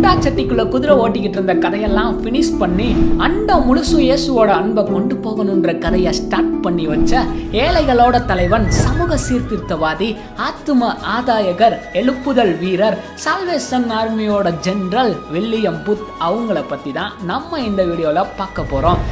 குண்டா குதிரை ஓட்டிக்கிட்டு இருந்த கதையெல்லாம் ஃபினிஷ் பண்ணி அண்டம் முழுசும் இயேசுவோட அன்பை கொண்டு போகணுன்ற கதையை ஸ்டார்ட் பண்ணி வச்ச ஏழைகளோட தலைவன் சமூக சீர்திருத்தவாதி ஆத்தும ஆதாயகர் எழுப்புதல் வீரர் சால்வேஷன் ஆர்மியோட ஜெனரல் வில்லியம் புத் அவங்கள பத்தி தான் நம்ம இந்த வீடியோல பார்க்க போறோம்.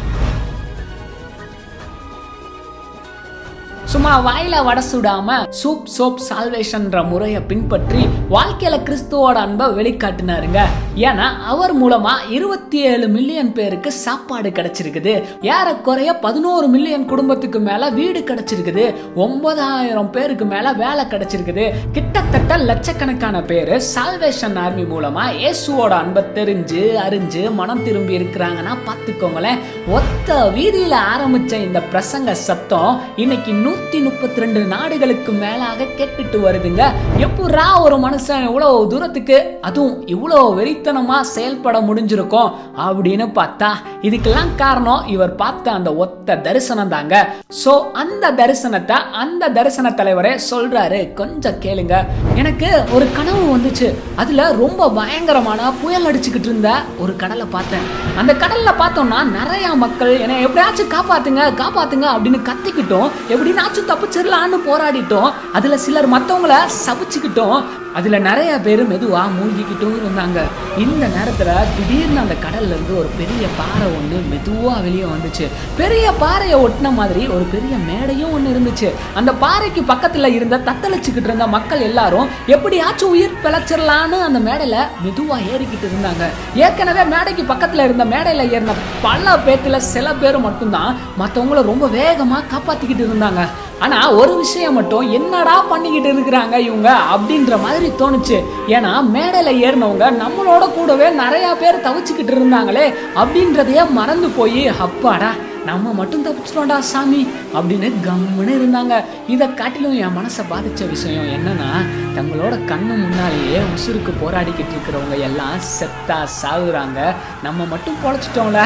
சும்மா வாயில வடை சுடாம சூப் சோப் சால்வேஷன்ற முறையை பின்பற்றி வாழ்க்கையில கிறிஸ்துவோட அன்பை வெளிக்காட்டினாருங்க. ஏன்னா அவர் மூலமா இருபத்தி ஏழு மில்லியன் பேருக்கு சாப்பாடு கிடைச்சிருக்குது. ஏறக்குறைய பதினோரு மில்லியன் குடும்பத்துக்கு மேல வீடு கிடைச்சிருக்குது. ஒன்பதாயிரம் பேருக்கு மேல வேலை கிடைச்சிருக்குது. கிட்டத்தட்ட லட்சக்கணக்கான பேரு சால்வேஷன் ஆர்மி மூலமா இயேசுவோட அன்பை தெரிஞ்சு அறிஞ்சு மனம் திரும்பி இருக்கிறாங்கன்னா பார்த்துக்கோங்களேன். ஒத்த வீதியில ஆரம்பிச்ச இந்த பிரசங்க சத்தம் இன்னைக்கு நூத்தி முப்பத்தி ரெண்டு நாடுகளுக்கு மேலாக கேட்டுட்டு வருதுங்க. எப்படா ஒரு மனுஷன் இவ்வளவு தூரத்துக்கு? அதுவும் இவ்வளோ வெறித்தனமா செயல்பட முடிஞ்சிருக்கும் அப்படின்னு பார்த்தா இதுக்கெல்லாம் காரணம் இவர் பார்த்த அந்த ஒத்த தரிசனம் தாங்க. சோ அந்த தரிசனத்தை அந்த தரிசன தலைவரே சொல்றாரு. கொஞ்சம் கேளுங்க. எனக்கு ஒரு கனவு வந்துச்சு. அதுல ரொம்ப பயங்கரமான புயல் அடிச்சுக்கிட்டு இருந்த ஒரு கடலை பார்த்தேன். அந்த கடல்ல பார்த்தோம்னா நிறைய மக்கள் என்னை எப்படியாச்சும் காப்பாத்துங்க காப்பாத்துங்க அப்படின்னு கத்திக்கிட்டோம். எப்படின்னாச்சும் தப்பிச்சிடலான்னு போராடிட்டோம். அதுல சிலர் மற்றவங்கள சபிச்சுக்கிட்டோம். அதில் நிறைய பேர் மெதுவாக மூழ்கிக்கிட்டும் இருந்தாங்க. இந்த நேரத்தில் திடீர்னு அந்த கடல்லேருந்து ஒரு பெரிய பாறை ஒன்று மெதுவாக வெளியே வந்துச்சு. பெரிய பாறையை ஒட்டின மாதிரி ஒரு பெரிய மேடையும் ஒன்று இருந்துச்சு. அந்த பாறைக்கு பக்கத்தில் இருந்த தத்தளிச்சுக்கிட்டு இருந்த மக்கள் எல்லாரும் எப்படியாச்சும் உயிர் பிழைச்சிடலான்னு அந்த மேடையில் மெதுவாக ஏறிக்கிட்டு இருந்தாங்க. ஏற்கனவே மேடைக்கு பக்கத்தில் இருந்த மேடையில் ஏறின பல பேர்த்தில் சில பேர் மட்டும்தான் மற்றவங்கள ரொம்ப வேகமாக காப்பாற்றிக்கிட்டு இருந்தாங்க. ஆனால் ஒரு விஷயம் மட்டும் என்னடா பண்ணிக்கிட்டு இருக்கிறாங்க இவங்க அப்படின்ற மாதிரி தோணுச்சு. ஏன்னா மேடையில் ஏறினவங்க நம்மளோட கூடவே நிறையா பேர் தவிச்சுக்கிட்டு இருந்தாங்களே அப்படின்றதையே மறந்து போய் அப்பாடா நம்ம மட்டும் தப்பிச்சிட்டோம்டா சாமி அப்படின்னு கம்முன்னு இருந்தாங்க. இதை காட்டிலும் என் மனசை பாதித்த விஷயம் என்னன்னா தங்களோட கண்ணு முன்னாலேயே உசுருக்கு போராடிக்கிட்டு இருக்கிறவங்க எல்லாம் செத்தா சாகுறாங்க. நம்ம மட்டும் பொழைச்சிட்டோம்ல.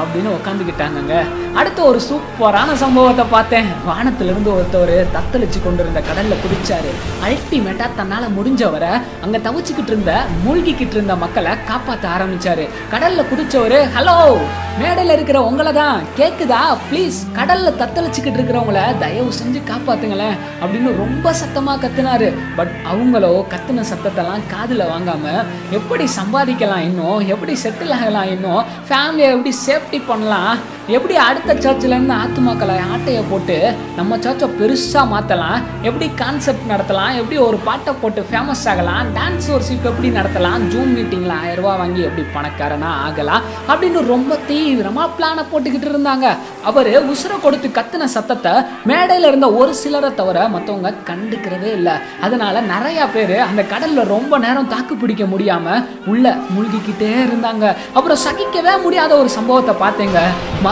அப்படின்னு உட்காந்துக்கிட்டாங்கங்க அடுத்த ஒரு சூப்பரான சம்பவத்தை பார்த்தேன். வானத்திலிருந்து ஒருத்தவர் தத்தளிச்சு கொண்டிருந்த கடல்ல குதிச்சாரு. அல்டிமேட்டா தன்னால முடிஞ்சவரை அங்க தவிச்சுக்கிட்டு இருந்த மூழ்கிக்கிட்டு இருந்த மக்களை காப்பாற்ற ஆரம்பிச்சாரு. கடல்ல குதிச்சவரு ஹலோ மேடையில் இருக்கிற உங்களை தான் கேக்குதா? ப்ளீஸ் கடல்ல தத்தளிச்சுக்கிட்டு இருக்கிறவங்கள தயவு செஞ்சு காப்பாத்துங்களேன். அப்படின்னு ரொம்ப சத்தமா கத்துனாரு. பட் அவங்களோ கத்துன சத்தத்தெல்லாம் காதில் வாங்காம எப்படி சம்பாதிக்கலாம் இன்னும்? எப்படி செட்டில் ஆகலாம் இன்னும்? ஃபேமிலியை எப்படி சேஃப் சேஃப்டி பண்ணலாம்? எப்படி அடுத்த சர்ச்சிலேருந்து ஆத்துமாக்களை ஆட்டையை போட்டு நம்ம சர்ச்சை பெருசாக மாற்றலாம் எப்படி கான்செப்ட் நடத்தலாம்? எப்படி ஒரு பாட்டை போட்டு ஃபேமஸ் ஆகலாம்? டான்ஸ் ஒர்ஷிப் எப்படி நடத்தலாம்? ஜூம் மீட்டிங்கில் ஆயிரம் ரூபாய் வாங்கி எப்படி பணக்காரனா ஆகலாம்? அப்படின்னு ரொம்ப தீவிரமாக பிளானை போட்டுக்கிட்டு இருந்தாங்க. அவர் உசுரை கொடுத்து கத்துன சத்தத்தை மேடையில் இருந்த ஒரு சிலரை தவிர மற்றவங்க கண்டுக்கிறதே இல்லை. அதனால நிறையா பேர் அந்த கடலில் ரொம்ப நேரம் தாக்கு பிடிக்க முடியாமல் உள்ள மூழ்கிக்கிட்டே இருந்தாங்க. அப்புறம் சகிக்கவே முடியாத ஒரு சம்பவத்தை பார்த்தேங்க.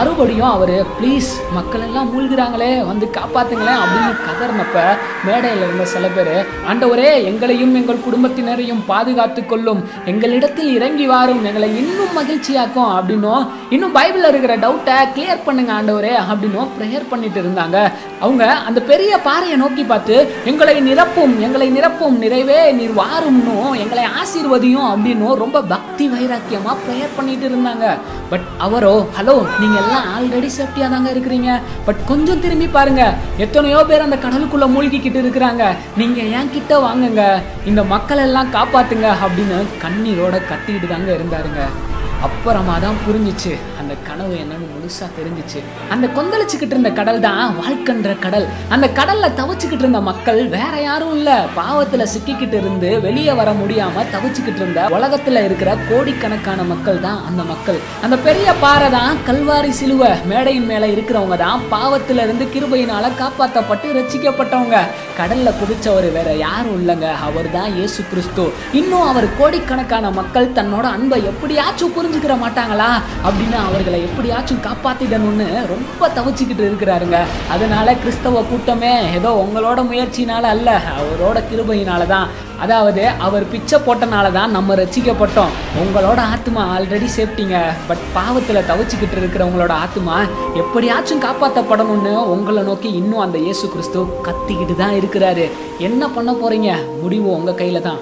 மறுபடியும் அவர் ப்ளீஸ் மக்கள் எல்லாம் மூழ்கிறாங்களே வந்து காப்பாத்துங்களேன் அப்படின்னு கதர்னப்ப மேடையில் இருந்த சில பேர் ஆண்டவரே எங்களையும் எங்கள் குடும்பத்தினரையும் பாதுகாத்து கொள்ளும். எங்களிடத்தில் இறங்கி வாரும். எங்களை இன்னும் மகிழ்ச்சியாக்கும் அப்படின்னும் இன்னும் பைபிளில் இருக்கிற டவுட்டை கிளியர் பண்ணுங்க ஆண்டவரே அப்படின்னும் ப்ரேயர் பண்ணிட்டு இருந்தாங்க. அவங்க அந்த பெரிய பாறையை நோக்கி பார்த்து எங்களை நிரப்பும் எங்களை நிரப்பும் நிறைவே நீர் வாரும்னு எங்களை ஆசீர்வதியும் அப்படின்னும் ரொம்ப பக்தி வைராக்கியமா ப்ரேயர் பண்ணிட்டு இருந்தாங்க. பட் அவரோ ஹலோ நீங்க எல்லாம் ஆல்ரெடி சேஃப்டியாக தாங்க இருக்கிறீங்க. பட் கொஞ்சம் திரும்பி பாருங்க. எத்தனையோ பேர் அந்த கடலுக்குள்ள மூழ்கிக்கிட்டு இருக்கிறாங்க. நீங்க ஏன் கிட்ட வாங்குங்க. இந்த மக்கள் எல்லாம் காப்பாத்துங்க அப்படின்னு கண்ணீரோட கத்திக்கிட்டு தாங்க இருந்தாருங்க. அப்புறமா தான் புரிஞ்சிச்சு. அந்த கனவு என்னன்னு முழுசா தெரிஞ்சிச்சு. அந்த கொந்தளிச்சுக்கிட்டு இருந்த கடல் தான் வாழ்க்கன்ற கடல். அந்த கடல்ல தவிச்சுக்கிட்டு இருந்த மக்கள் வேற யாரும் இல்ல. பாவத்துல சிக்கிக்கிட்டு இருந்து வெளியே வர முடியாம தவிச்சுக்கிட்டு இருந்த உலகத்துல இருக்கிற கோடிக்கணக்கான மக்கள் தான் அந்த மக்கள். அந்த பெரிய பாறை தான் கல்வாரி சிலுவை மேடையின் மேல இருக்கிறவங்க தான் பாவத்துல இருந்து கிருபையினால காப்பாற்றப்பட்டு ரசிக்கப்பட்டவங்க கடல்ல குதிச்சவர் வேற யாரும் இல்லைங்க. அவர் தான் இயேசு கிறிஸ்து. இன்னும் அவர் கோடிக்கணக்கான மக்கள் தன்னோட அன்பை எப்படியாச்சும் புரிஞ்சுக்கிற மாட்டாங்களா? அப்படின்னு அவர்களை எப்படியாச்சும் காப்பாத்திடணும்னு ரொம்ப தவிச்சுக்கிட்டு இருக்கிறாருங்க. அதனால கிறிஸ்தவ கூட்டமே ஏதோ உங்களோட முயற்சினால அல்ல அவரோட கிருபையினால தான். அதாவது அவர் பிச்சை போட்டனால தான் நம்ம ரசிக்கப்பட்டோம். உங்களோட ஆத்மா ஆல்ரெடி சேஃப்டிங்க பட் பாவத்தில் தவிச்சுக்கிட்டு இருக்கிறவங்களோட ஆத்மா எப்படியாச்சும் காப்பாற்றப்படணும்னு உங்களை நோக்கி இன்னும் அந்த இயேசு கிறிஸ்து கத்திக்கிட்டு தான் இருக்கிறாரு. என்ன பண்ண போறீங்க? முடிவு உங்கள் கையில் தான்.